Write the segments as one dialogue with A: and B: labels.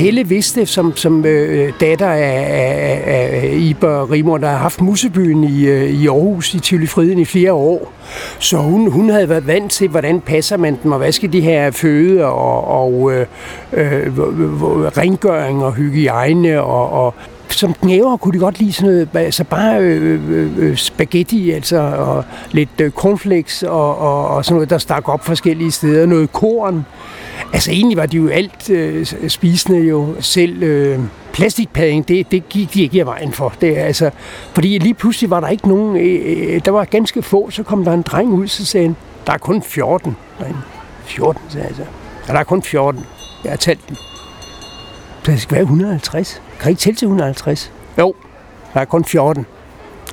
A: Helle Viste, som, som øh, datter af, af, af Iber Rimor, der har haft Musebyen i, øh, i Aarhus i Tivoli Friden i flere år. Så hun, hun havde været vant til, hvordan passer man dem, og hvad skal de her føde, og, og øh, øh, rengøring og hygiejne, og, og som knæver kunne de godt lide sådan noget, altså bare øh, øh, øh, spaghetti, altså, og lidt øh, cornflakes, og, og, og sådan noget, der stak op forskellige steder, noget korn. Altså egentlig var de jo alt øh, spisende jo selv. Øh, plastikpadding, det, det gik de ikke i vejen for. Det, altså, fordi lige pludselig var der ikke nogen, øh, øh, der var ganske få, så kom der en dreng ud, så sagde han, der er kun 14. Nej, 14, sagde jeg så. Ja, der er kun 14. Jeg har talt dem. Så det skal være 150. Kan ikke tælle til 150? Jo, der er kun 14.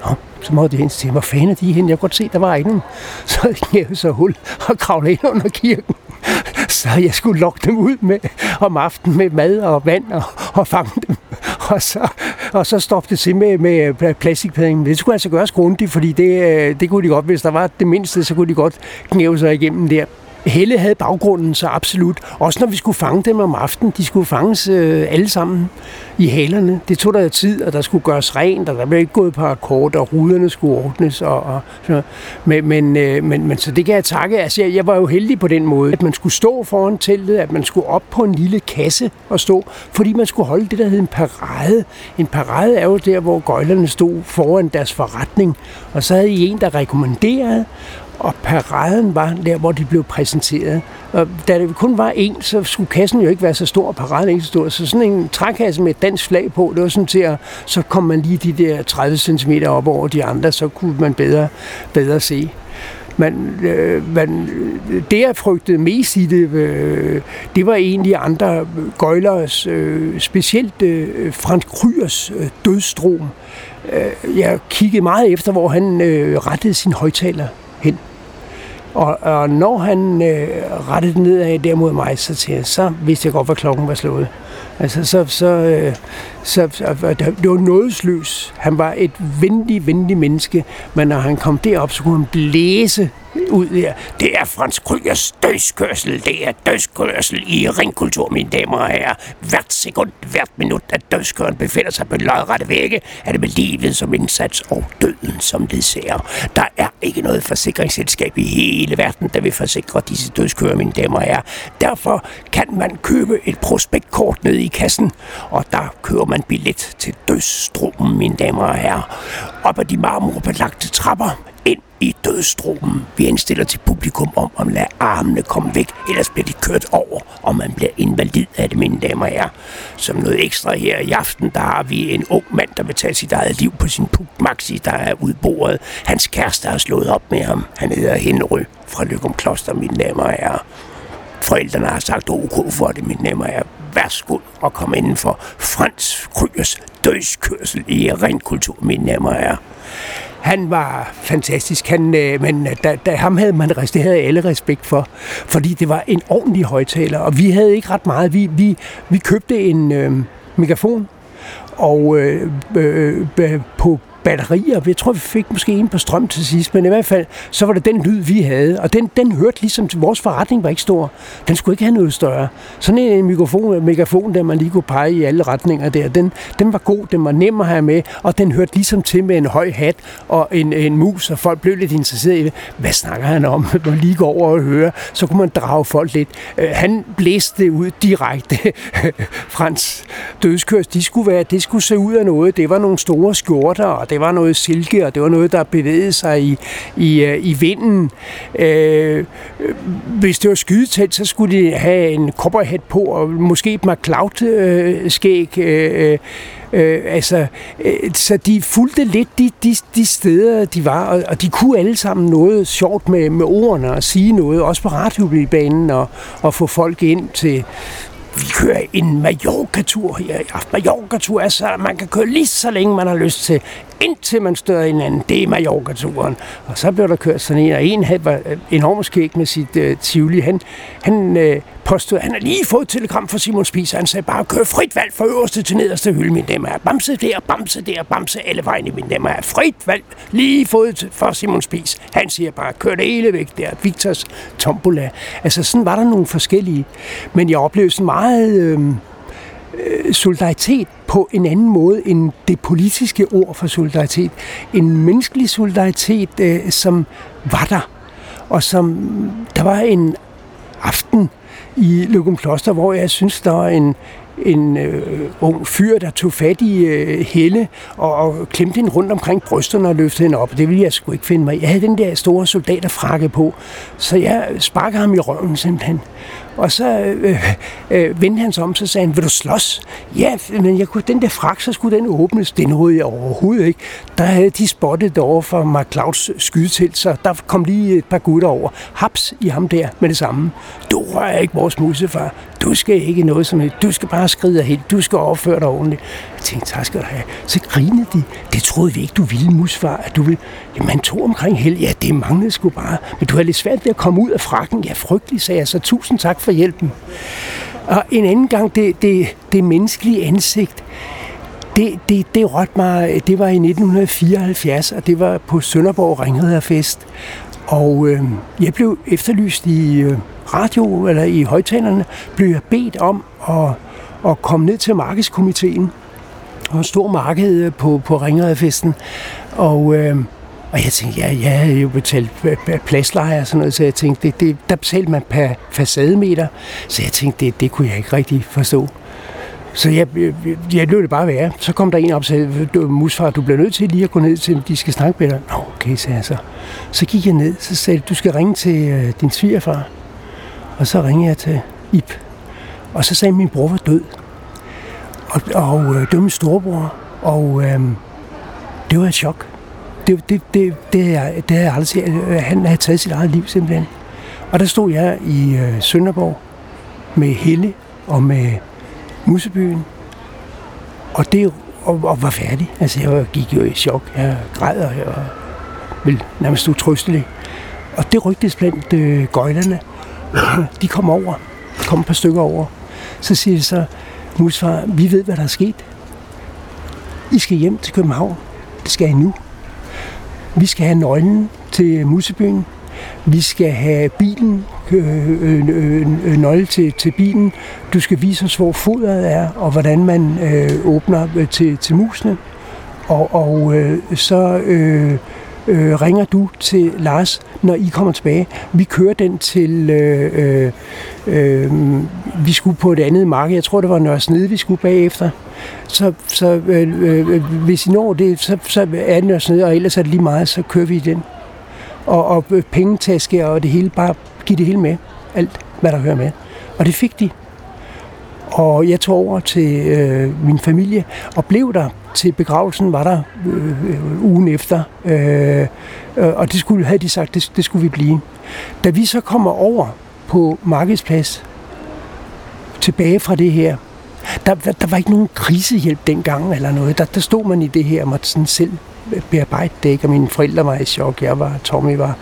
A: Nå, så må det hen til, hvor fanden er de hen? Jeg kunne godt se, der var ikke nogen. Så jeg så hul og kravlede ind under kirken. Så jeg skulle lokke dem ud med om aftenen med mad og vand og, og fange dem. Og så, og så stoppede det til med, med plastikpaddingen. Det skulle altså gøres grundigt, fordi det, øh, det kunne de godt, hvis der var det mindste, så kunne de godt knæve sig igennem der. Helle havde baggrunden så absolut. Også når vi skulle fange dem om aftenen. De skulle fanges øh, alle sammen i halerne. Det tog der tid, og der skulle gøres rent, og der blev ikke gået på akkord, og ruderne skulle ordnes. Og, og så. Men, men, øh, men, men så det kan jeg takke. Altså, jeg, jeg var jo heldig på den måde, at man skulle stå foran teltet, at man skulle op på en lille kasse og stå, fordi man skulle holde det, der hed en parade. En parade er jo der, hvor gøjlerne stod foran deres forretning, og så havde I en, der rekommenderede, og paraden var der, hvor de blev præsenteret. Og da det kun var en, så skulle kassen jo ikke være så stor, og paraden ikke så stor. Så sådan en trækasse med et dansk flag på, det var sådan til at, så kom man lige de der 30 cm op over de andre, så kunne man bedre, bedre se. Man, øh, man, det, jeg frygtede mest i det, øh, det var egentlig andre gøjlers, øh, specielt øh, Frans Kryers øh, dødstrom. Øh, jeg kiggede meget efter, hvor han øh, rettede sin højtaler hen. Og, og når han øh, rettede nedad der mod mig, så, til, så vidste jeg godt, hvad klokken var slået. Altså, så, så, øh, så, så det var nådesløs. Han var et venlig, venlig menneske, men når han kom derop, så kunne han blæse ud der. Det er Frans Krygers dødskørsel. Det er dødskørsel i ringkultur, mine damer og herrer. Hvert sekund, hvert minut, at dødskøren befinder sig på en lodrette vægge, er det med livet som indsats og døden som ledsager. Der er ikke noget forsikringsselskab i hele verden, der vil forsikre disse dødskører, mine damer og herrer. Derfor kan man købe et prospektkort nede i kassen, og der kører man billet til dødsstrummen, mine damer og herrer. Op ad de marmorbelagte trapper i dødstruppen. Vi indstiller til publikum om at lade armene komme væk, ellers bliver de kørt over, og man bliver invalid af det, mine damer og herrer. Som noget ekstra her i aften, der har vi en ung mand, der vil tage sit eget liv på sin puk maxi, der er udbordet. Hans kæreste har slået op med ham. Han hedder Henry fra Lykum Kloster, mine damer og herrer. Forældrene har sagt OK for det, mine damer og herrer. Værsgo og kom inden for Frans Krygers dødskørsel i ren kultur, mine damer og herrer. Han var fantastisk, han, øh, men øh, da, da ham havde man det havde alle respekt for, fordi det var en ordentlig højtaler, og vi havde ikke ret meget. Vi, vi, vi købte en øh, megafon, og øh, øh, øh på batterier. Jeg tror, vi fik måske en på strøm til sidst, men i hvert fald, så var det den lyd, vi havde. Og den, den hørte ligesom vores forretning var ikke stor. Den skulle ikke have noget større. Sådan en mikrofon, megafon, der man lige kunne pege i alle retninger der, den, den var god, den var nem at have med, og den hørte ligesom til med en høj hat og en, en mus, og folk blev lidt interesseret i. Hvad snakker han om? Man lige går over og høre, så kunne man drage folk lidt. Øh, han blæste det ud direkte. Frans dødskørs, de skulle være, det skulle se ud af noget. Det var nogle store skjorter, og det det var noget silke, og det var noget, der bevægede sig i, i, øh, i vinden. Øh, hvis det var skydetæt, så skulle de have en cowboyhat på, og måske et McCloud-skæg. Øh, øh, øh, altså, øh, så de fulgte lidt de, de, de steder, de var, og, og de kunne alle sammen noget sjovt med, med ordene og sige noget, også på radiobanen, og, og få folk ind til, vi kører en Mallorca-tur her i aften. Mallorca-tur er så, man kan køre lige så længe man har lyst til indtil man støder hinanden. Det er Mallorca-turen. Og så blev der kørt sådan en, og en havde var øh, enormt skæg med sit øh, Tivoli. Han, han øh, påstod, at han har lige fået telegram fra Simon Spies, han sagde bare, kør frit valg fra øverste til nederste hylde, min damer. Bamse der, bamse der, bamse alle vejen i min damer. Frit valg, lige fået fra Simon Spies. Han siger bare, kør det hele væk der. Victors tombola. Altså sådan var der nogle forskellige. Men jeg oplevede sådan meget... Øh, Øh, solidaritet på en anden måde end det politiske ord for solidaritet. En menneskelig solidaritet, øh, som var der, og som der var en aften i Løgum Kloster, hvor jeg synes, der var en, en øh, ung fyr, der tog fat i øh, Helle og, og klemte hende rundt omkring brysterne og løftede hende op. Det ville jeg sgu ikke finde mig Jeg havde den der store soldaterfrakke på, så jeg sparkede ham i røven simpelthen. Og så øh, øh, øh, vendte han sig om, så sagde han, vil du slås? Ja, men jeg kunne, den der frak, så skulle den åbnes. Det nåede jeg overhovedet ikke. Der havde de spottet over for McClouds skydetelt, så der kom lige et par gutter over. Haps i ham der med det samme. Du rører ikke vores musefar. Du skal ikke noget som helst. Du skal bare skride helt. Du skal overføre dig ordentligt. Tænkte, tak skal du have. Så grinede de. Det troede vi ikke, du ville, musfar. At du ville. Jamen, man tog omkring held. Ja, det manglede sgu bare. Men du har lidt svært ved at komme ud af frakken. Ja, frygtelig, sagde jeg. Så tusind tak for hjælpen. Og en anden gang, det, det, det menneskelige ansigt, det, det, det rådte mig, det var i 1974, og det var på Sønderborg Ringriderfest. Og øh, jeg blev efterlyst i øh, radio, eller i højtalerne, blev jeg bedt om at, at komme ned til markedskomiteen. Og en stor marked øh, på, på Ringredfesten. Og øh, og jeg tænkte, ja, ja jeg havde jo betalt pladsleje og sådan noget, så jeg tænkte, det, det, der betalte man per facademeter. Så jeg tænkte, det, det kunne jeg ikke rigtig forstå. Så jeg, jeg, jeg lød det bare være. Så kom der en op og sagde, musfar, du bliver nødt til lige at gå ned til, de skal snakke med dig. Nå, okay, sagde jeg så. Så gik jeg ned, så sagde du skal ringe til øh, din svigerfar. Og så ringede jeg til Ip. Og så sagde min bror var død. Og, og øh, det var min storebror. Og øh, det var et chok det, det, det, det, er, det er aldrig set. Øh, han havde taget sit eget liv simpelthen. Og der stod jeg i øh, Sønderborg med Helle og med Musebyen. Og det og, og var færdig. Altså, jeg gik jo i chok. Jeg græd, og jeg var vel nærmest utrystelig. Og det rygtes blandt øh, gøjlerne. De kom over. kom et par stykker over. Så siger de så, Musfar, vi ved, hvad der er sket. I skal hjem til København. Det skal I nu. Vi skal have nøglen til Musebyen. Vi skal have bilen, øh, øh, øh, øh, nøgle til, til bilen. Du skal vise os, hvor fodret er, og hvordan man øh, åbner øh, til, til musene. Og, og øh, så øh, øh, ringer du til Lars, når I kommer tilbage. Vi kører den til... Øh, øh, øh vi skulle på et andet marked. Jeg tror, det var Nørresnede, vi skulle bagefter så, så øh, øh, øh, hvis I når det, så, så er det Nørre nede, og ellers er det lige meget, så kører vi i den. Og, og pengetaske og det hele, bare give det hele med. Alt, hvad der hører med. Og det fik de. Og jeg tog over til øh, min familie og blev der til begravelsen, var der øh, øh, ugen efter. Øh, øh, og det skulle, havde de sagt, det, det skulle vi blive. Da vi så kommer over på markedsplads, tilbage fra det her, der, der, der var ikke nogen krisehjælp dengang eller noget. Der, der stod man i det her, og måtte sådan selv bearbejde det ikke, og mine forældre var i chok, jeg var, Tommy var.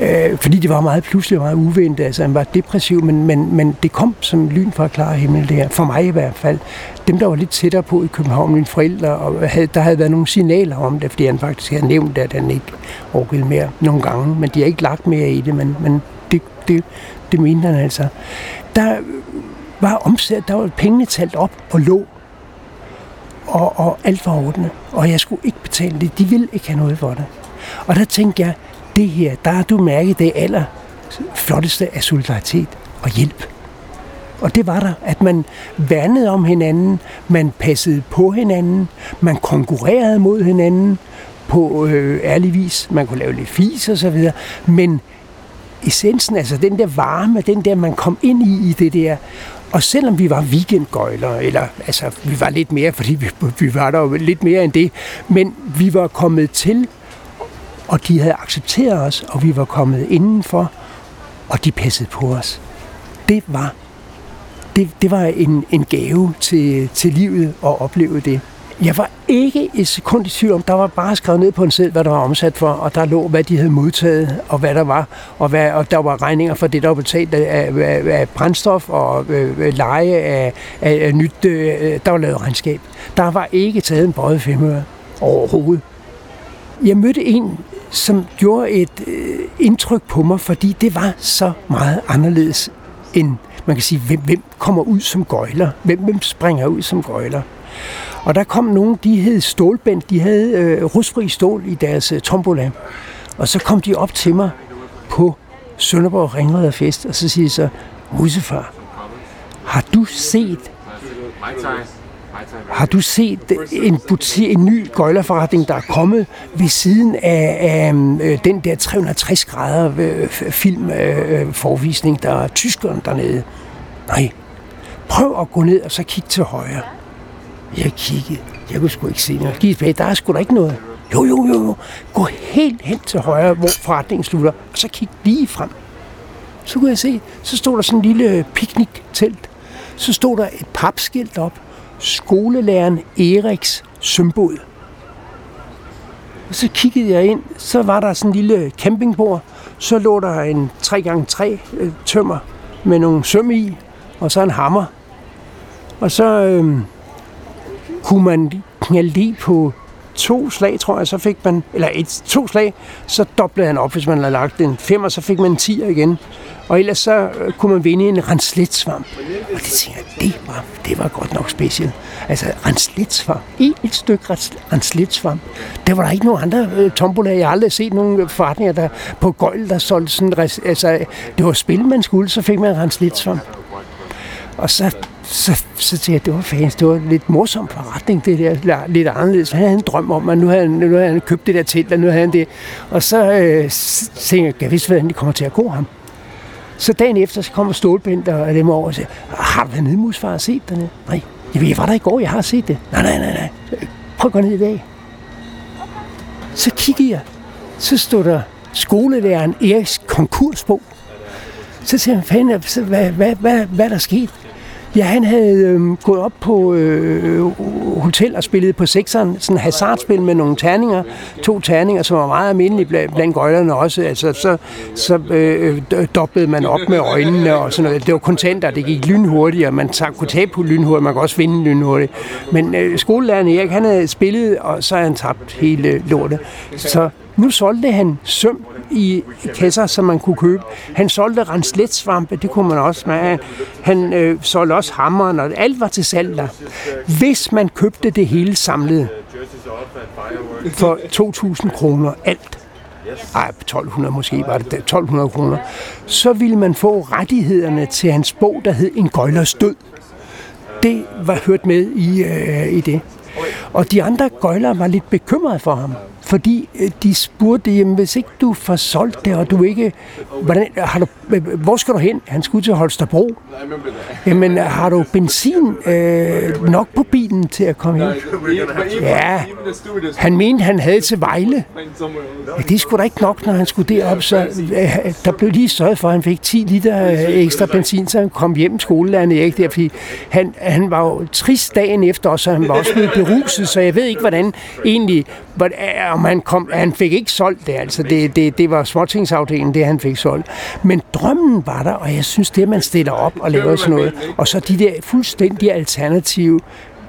A: Øh, fordi det var meget pludselig meget uventet. Altså, han var depressiv, men, men, men det kom som lyn fra klar himmel, det her. For mig i hvert fald. Dem, der var lidt tættere på i København, mine forældre, og havde, der havde været nogle signaler om det, fordi han faktisk havde nævnt, at han ikke orkede mere nogle gange. Men de har ikke lagt mere i det, men, men det, det, det mente han altså. Der var omsat, der var pengene talt op og lå, og, og alt var ordnet. Og jeg skulle ikke betale det. De ville ikke have noget for det. Og der tænkte jeg, det her, der har du mærket det aller flotteste af solidaritet og hjælp. Og det var der, at man værnede om hinanden, man passede på hinanden, man konkurrerede mod hinanden på øh, ærlig vis. Man kunne lave lidt fis og så videre, men essensen, altså den der varme, den der, man kom ind i, i det der, og selvom vi var weekendgøjler, eller altså, vi var lidt mere, fordi vi, vi var der jo lidt mere end det, men vi var kommet til, og de havde accepteret os, og vi var kommet indenfor, og de passede på os. Det var, det, det var en, en gave til, til livet at opleve det. Jeg var ikke et sekund i tvivl om, der var bare skrevet ned på en selv, hvad der var omsat for, og der lå, hvad de havde modtaget, og hvad der var, og, hvad, og der var regninger for det, der var betalt af, af, af brændstof og øh, øh, leje af, af, af nyt, øh, der var lavet regnskab. Der var ikke taget en bøjet femøre overhovedet. Jeg mødte en, som gjorde et øh, indtryk på mig, fordi det var så meget anderledes end man kan sige, hvem, hvem kommer ud som gøjler? Hvem, hvem springer ud som gøjler? Og der kom nogen, de hed stålbænd, de havde øh, rustfri stål i deres øh, tombola. Og så kom de op til mig på Sønderborg Ringred Fest, og så siger de så, Musefar, har du set har du set en, butik, en ny gøjlerforretning, der er kommet ved siden af, af øh, den der 360 grader øh, filmforvisning, øh, der er tyskeren dernede? Nej. Prøv at gå ned og så kigge til højre. Jeg kiggede. Jeg kunne sgu ikke se noget. Giv tilbage. Der er sgu da ikke noget. Jo, jo, jo, jo. Gå helt hen til højre, hvor forretningen slutter, og så kig lige frem. Så kunne jeg se, så stod der sådan en lille pikniktelt. Så stod der et papskilt op. Skolelæreren Eriks symbol. Og så kiggede jeg ind, så var der sådan en lille campingbord. Så lå der en 3x3 øh, tømmer med nogle søm i, og så en hammer. Og så øh, kunne man knalde i på to slag, tror jeg, så fik man, eller et, to slag, så doblede han op, hvis man havde lagt en fem, og så fik man en 10 igen. Og ellers så øh, kunne man vinde en rensletsvamp. Og det tænker jeg, det var, det var godt nok specielt. Altså rensletsvamp. Et, et stykke rensletsvamp. Der var der ikke nogen andre øh. Jeg har aldrig set nogen øh, forretninger der, på gøjl, der solgte sådan... Altså, det var spil, man skulle, så fik man rensletsvamp. Og så så, så tænkte jeg, det var fans, det var en lidt morsom forretning, det der, lidt anderledes. Han havde en drøm om, at nu havde han, nu havde han købt det der telt, og nu havde han det. Og så øh, tænkte jeg, jeg vidste, hvordan det kommer til at gå ham. Så dagen efter, så kommer Stålbind og dem over og siger, har du været nede, musfar, og set dernede? Nej, jeg var der i går, jeg har set det. Nej, nej, nej, nej. Prøv at gå ned i dag. Så kigger jeg, så stod der skolelæreren Eriks konkursbog. Så siger han, fanden, hvad, hvad, hvad, hvad er der sket? Ja, han havde øh, gået op på øh, hotel og spillet på sekseren, sådan hasardspil med nogle terninger, to terninger, som var meget almindelige blandt, blandt gøjlerne også. Altså, så så øh, doblede man op med øjnene og sådan noget. Det var kontanter, det gik lynhurtigt, og man kunne tabe på lynhurtigt, man kunne også vinde lynhurtigt. Men øh, skolelæreren Erik, han havde spillet, og så havde han tabt hele lortet. Så nu solgte han søm i kasser, som man kunne købe. Han solgte rensletsvampe, det kunne man også. Man, han øh, solgte også hammeren, og alt var til salg der. Hvis man købte det hele samlet for 2.000 kroner alt, ej, 1200 måske var det 1200 kroner, så ville man få rettighederne til hans bog, der hed En gøjlers død. Det var hørt med i, øh, i det. Og de andre gøjler var lidt bekymrede for ham fordi øh, de spurgte, jamen, hvis ikke du får solgt det, og du ikke... Hvordan, har du, hvor skal du hen? Han skulle til Holstebro. Jamen, har du benzin øh, nok på bilen til at komme ind? Ja, han mente, han havde til Vejle. Ja, det skulle da ikke nok, når han skulle derop, så øh, der blev lige sørget for, at han fik 10 liter øh, ekstra benzin, så han kom hjem skolelærerne ikke der, fordi han, han var jo trist dagen efter, og så han var også blevet beruset, så jeg ved ikke, hvordan egentlig, om han, kom, han fik ikke solgt det, altså det, det, det var småtingsafdelingen, det han fik solgt. Men drømmen var der, og jeg synes, det man stiller op og laver sådan noget, og så de der fuldstændig alternative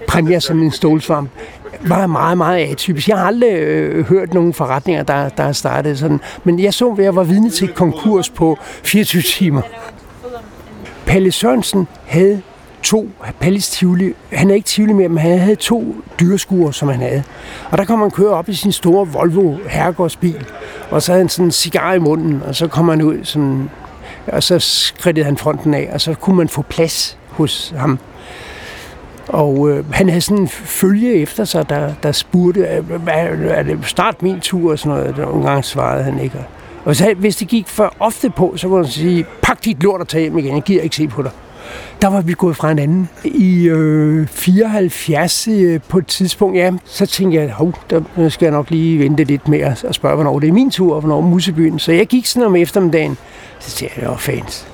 A: præmier som en stolsvamp, var meget, meget atypisk. Jeg har aldrig øh, hørt nogen forretninger, der, der er startet sådan. Men jeg så, at jeg var vidne til konkurs på 24 timer. Palle Sørensen havde to Pallis Tivoli. Han er ikke Tivoli mere, men han havde to dyreskuer, som han havde. Og der kom han køre op i sin store Volvo herregårdsbil, og så havde han sådan en cigar i munden, og så kom han ud sådan, og så skridtede han fronten af, og så kunne man få plads hos ham. Og øh, han havde sådan en følge efter sig, der, der spurgte, øh, er det start min tur og sådan noget. Nogle gange svarede han ikke. Og så, hvis det gik for ofte på, så kunne han sige, pak dit lort og tag hjem igen, jeg gider ikke se på dig der var vi gået fra hinanden. I øh, 74 øh, på et tidspunkt, ja, så tænkte jeg, hov, der skal jeg nok lige vente lidt mere og spørge, hvornår det er min tur, og hvornår Musebyen. Så jeg gik sådan om eftermiddagen, så tænkte jeg, det var fans.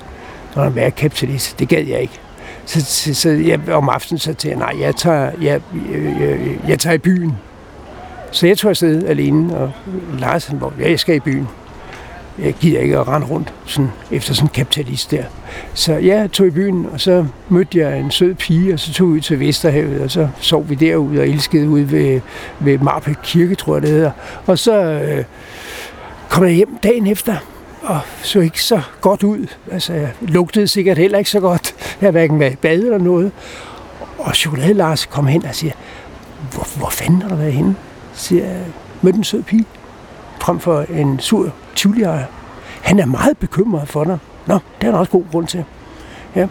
A: når der mere kapitalist. Det gad jeg ikke. Så, så, så jeg, om aftenen så tænkte jeg, nej, jeg tager, jeg, jeg, jeg, jeg tager i byen. Så jeg tog afsted alene, og Lars han var, ja, jeg skal i byen jeg gider ikke at rende rundt sådan, efter sådan en kapitalist der. Så jeg tog i byen, og så mødte jeg en sød pige, og så tog vi ud til Vesterhavet, og så sov vi derude og elskede ud ved, ved Marpe Kirke, tror jeg det hedder. Og så øh, kom jeg hjem dagen efter, og så ikke så godt ud. Altså, jeg lugtede sikkert heller ikke så godt. Jeg har hverken med bad eller noget. Og Chokolade Lars kom hen og siger, hvor, hvor fanden har du været henne? Siger jeg, mødte en sød pige frem for en sur tivoli Han er meget bekymret for dig. Nå, det er der også god grund til. Ja.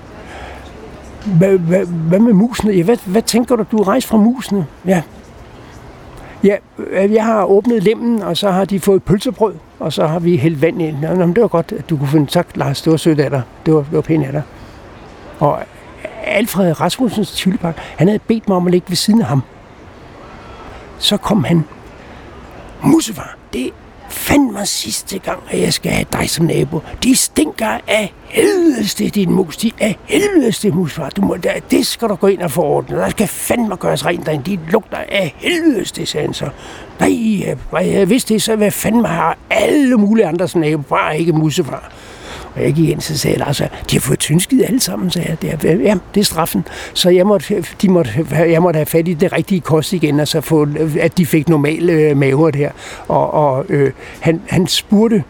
A: Hvad, hvad, hvad med musene? Ja, hvad, hvad tænker du, du er rejst fra musene? Ja. Ja, øh, jeg har åbnet lemmen, og så har de fået pølsebrød, og så har vi hældt vand ind. Nå, det var godt, at du kunne finde sagt, Lars, det var sødt af dig. Det var, det var pænt af dig. Og Alfred Rasmussens tylepark, han havde bedt mig om at ligge ved siden af ham. Så kom han. Musefar, det fandme sidste gang, at jeg skal have dig som nabo. De stinker af helvedes det, din mus. De er helvedes musfar. Du må, der, det skal du gå ind og få ordnet. Der skal fandme gøres rent derinde. De lugter af helvedes det, sagde han så. Øh, nej, jeg vidste det, så hvad fandme har alle mulige andre som nabo, bare ikke musefar. Og jeg gik ind, så sagde Lars, de har fået tyndskid alle sammen, sagde jeg. Det er, ja, det er straffen. Så jeg måtte, de måtte, jeg måtte have fat i det rigtige kost igen, og så få, at de fik normale øh, maver der. Og, og øh, han, han spurgte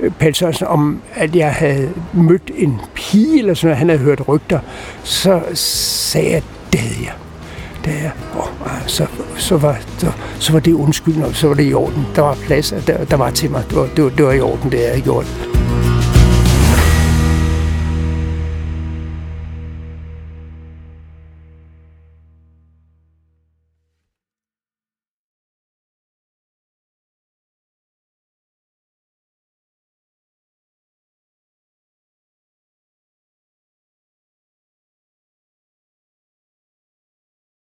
A: øh, Pelle Sørensen, om at jeg havde mødt en pige, eller sådan noget, han havde hørt rygter, så sagde jeg, det havde jeg. Det havde jeg. Og, så, så, var, så, så var det undskyldende, og så var det i orden. Der var plads, der, der var til mig. Det var, det var, det var i orden, det jeg havde gjort.